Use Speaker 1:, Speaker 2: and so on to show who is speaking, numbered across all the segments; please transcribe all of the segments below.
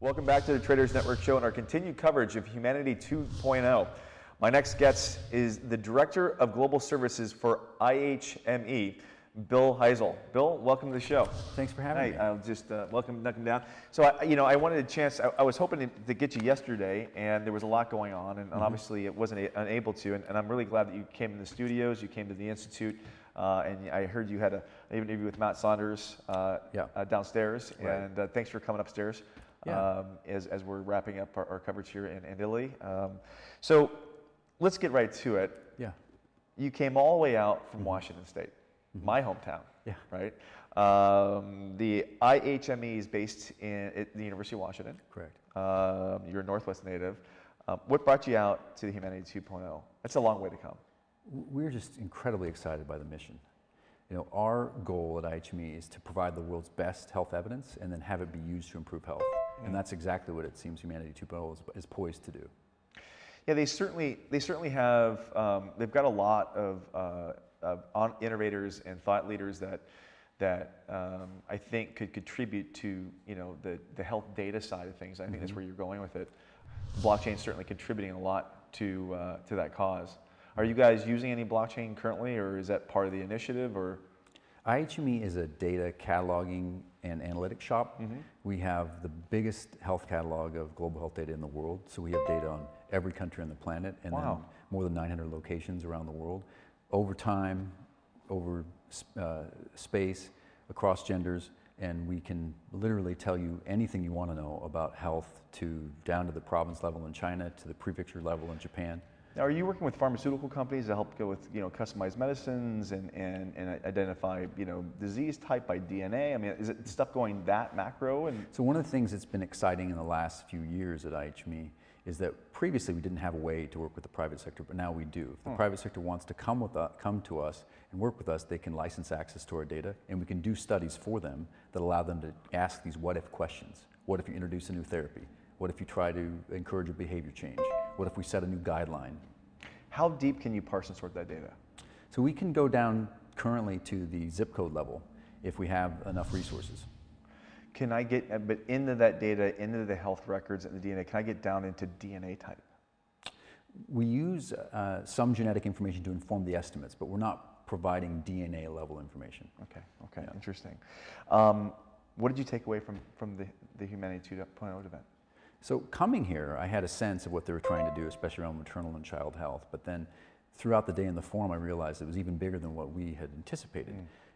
Speaker 1: Welcome back to the Traders Network Show and our continued coverage of Humanity 2.0. My next guest is the Director of Global Services for IHME, Bill Heisel. Bill, welcome to the show.
Speaker 2: Thanks for having
Speaker 1: Hey,
Speaker 2: me.
Speaker 1: I'll just uh, welcome, welcome down. So, I, you know, I wanted a chance. I, I was hoping to, to get you yesterday, and there was a lot going on, and,
Speaker 2: Mm-hmm.
Speaker 1: and obviously it wasn't a, unable to. And, and I'm really glad that you came in the studios, you came to the institute, uh, and I heard you had a, an interview with Matt Saunders uh,
Speaker 2: Yeah.
Speaker 1: uh, downstairs.
Speaker 2: Right.
Speaker 1: And uh, thanks for coming upstairs
Speaker 2: Yeah.
Speaker 1: um, as, as we're wrapping up our, our coverage here in, in Italy. Um, so, let's get right to it.
Speaker 2: Yeah.
Speaker 1: You came all the way out from Washington State, my hometown.
Speaker 2: Yeah.
Speaker 1: Right. Um, the IHME is based in at the University of Washington.
Speaker 2: Correct.
Speaker 1: Um, you're a Northwest native. Um, what brought you out to the Humanity 2.0? That's a long way to come.
Speaker 2: We're just incredibly excited by the mission. You know, our goal at IHME is to provide the world's best health evidence and then have it be used to improve health. And that's exactly what it seems Humanity 2.0 is, is poised to do.
Speaker 1: Yeah, they certainly they certainly have. Um, they've got a lot of, uh, of on innovators and thought leaders that that um, I think could contribute to you know the the health data side of things. I think that's where you're going with it. Blockchain is certainly contributing a lot to uh, to that cause. Are you guys using any blockchain currently, or is that part of the initiative? Or
Speaker 2: IHME is a data cataloging and analytics shop. We have the biggest health catalog of global health data in the world. So we have data on every country on the planet and
Speaker 1: Wow.
Speaker 2: then more than 900 locations around the world. Over time, over uh, space, across genders, and we can literally tell you anything you want to know about health to down to the province level in China to the prefecture level in Japan.
Speaker 1: Now, are you working with pharmaceutical companies to help go with you know customized medicines and, and, and identify you know disease type by DNA? I mean, is it stuff going that macro? And
Speaker 2: So one of the things that's been exciting in the last few years at IHME is that previously we didn't have a way to work with the private sector, but now we do. If the hmm. private sector wants to come with us, come to us and work with us, they can license access to our data, and we can do studies for them that allow them to ask these what-if questions. What if you introduce a new therapy? What if you try to encourage a behavior change? What if we set a new guideline?
Speaker 1: how deep can you parse and sort that data?
Speaker 2: So we can go down currently to the zip code level if we have enough resources.
Speaker 1: Can I get, but into that data, into the health records and the DNA, can I get down into DNA type?
Speaker 2: We use uh, some genetic information to inform the estimates, but we're not providing DNA level information.
Speaker 1: Okay, okay, interesting. Um, what did you take away from, from the, the Humanity 2.0 event?
Speaker 2: So coming here, I had a sense of what they were trying to do, especially around maternal and child health. But then throughout the day in the forum, I realized it was even bigger than what we had anticipated.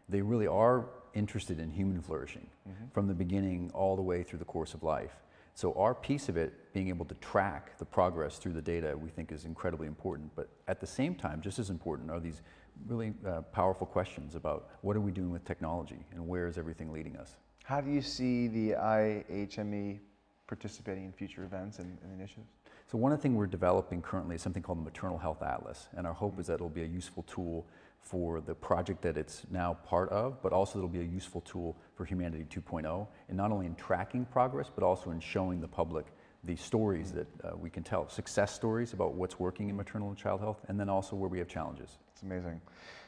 Speaker 2: They really are interested in human flourishing from the beginning all the way through the course of life. So our piece of it, being able to track the progress through the data, we think is incredibly important. But at the same time, just as important are these really uh, powerful questions about what are we doing with technology and where is everything leading us?
Speaker 1: How do you see the IHME participating in future events and, and initiatives?
Speaker 2: So one of the things we're developing currently is something called the Maternal Health Atlas, and our hope is mm-hmm. that it'll be a useful tool for the project that it's now part of, but also it'll be a useful tool for Humanity 2.0, and not only in tracking progress, but also in showing the public the stories mm-hmm. that uh, we can tell, success stories about what's working in mm-hmm. maternal and child health, and then also where we have challenges.
Speaker 1: It's amazing.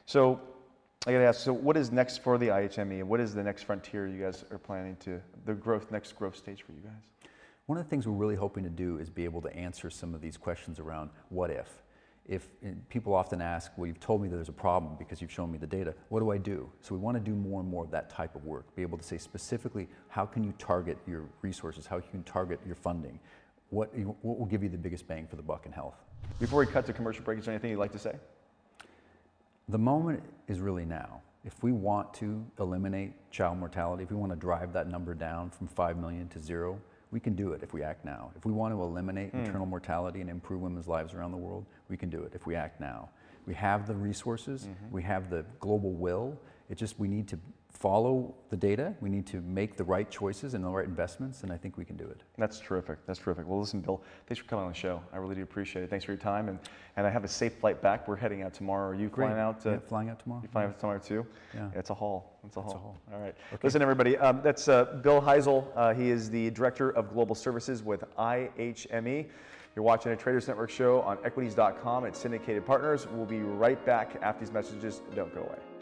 Speaker 1: So I got to ask, so what is next for the IHME? What is the next frontier you guys are planning to, the growth, next growth stage for you guys?
Speaker 2: One of the things we're really hoping to do is be able to answer some of these questions around what if. If eh, people often ask, well, you've told me that there's a problem because you've shown me the data. What do I do? So we want to do more and more of that type of work. Be able to say specifically, how can you target your resources? How can you can target your funding? What, what will give you the biggest bang for the buck in health?
Speaker 1: Before we cut to commercial break, is there anything you'd like to say?
Speaker 2: The moment is really now. If we want to eliminate child mortality, if we want to drive that number down from 5 million to zero, we can do it if we act now. If we want to eliminate hmm. maternal mortality and improve women's lives around the world, we can do it if we act now. We have the resources, mm-hmm. we have the global will. It just we need to follow the data, we need to make the right choices and the right investments, and I think we can do it.
Speaker 1: That's terrific. That's terrific. Well, listen, Bill, thanks for coming on the show. I really do appreciate it. Thanks for your time, and, and I have a safe flight back. We're heading out tomorrow. Are you flying out?
Speaker 2: Yeah, flying out tomorrow.
Speaker 1: You flying out tomorrow too?
Speaker 2: Yeah.
Speaker 1: It's a haul. It's a haul.
Speaker 2: It's a haul.
Speaker 1: All right. Listen, everybody. Um, that's uh, Bill Heisel. Uh, he is the director of global services with IHME. You're watching a Traders Network show on Equities.com at Syndicated Partners. We'll be right back after these messages. Don't go away.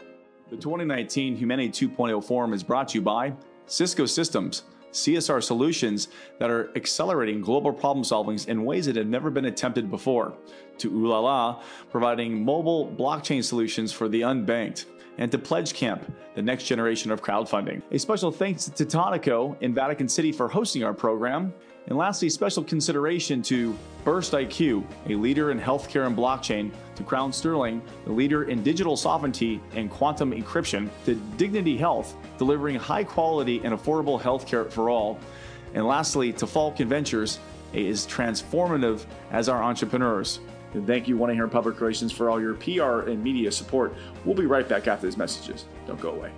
Speaker 3: The 2019 Humanity 2.0 Forum is brought to you by Cisco Systems.
Speaker 1: CSR solutions that are accelerating global problem solving in ways that have never been attempted before, to Ulala, providing mobile blockchain solutions for the unbanked, and to Pledgecamp, the next generation of crowdfunding. A special thanks to Tonico in Vatican City for hosting our program. And lastly, special consideration to BurstIQ, a leader in healthcare and blockchain, to Crown Sterling, the leader in digital sovereignty and quantum encryption, to Dignity Health, delivering high quality and affordable healthcare for all. And lastly, to Falcon Ventures, is transformative as our entrepreneurs. And thank you, One Here Public Relations, for all your PR and media support. We'll be right back after these messages. Don't go away.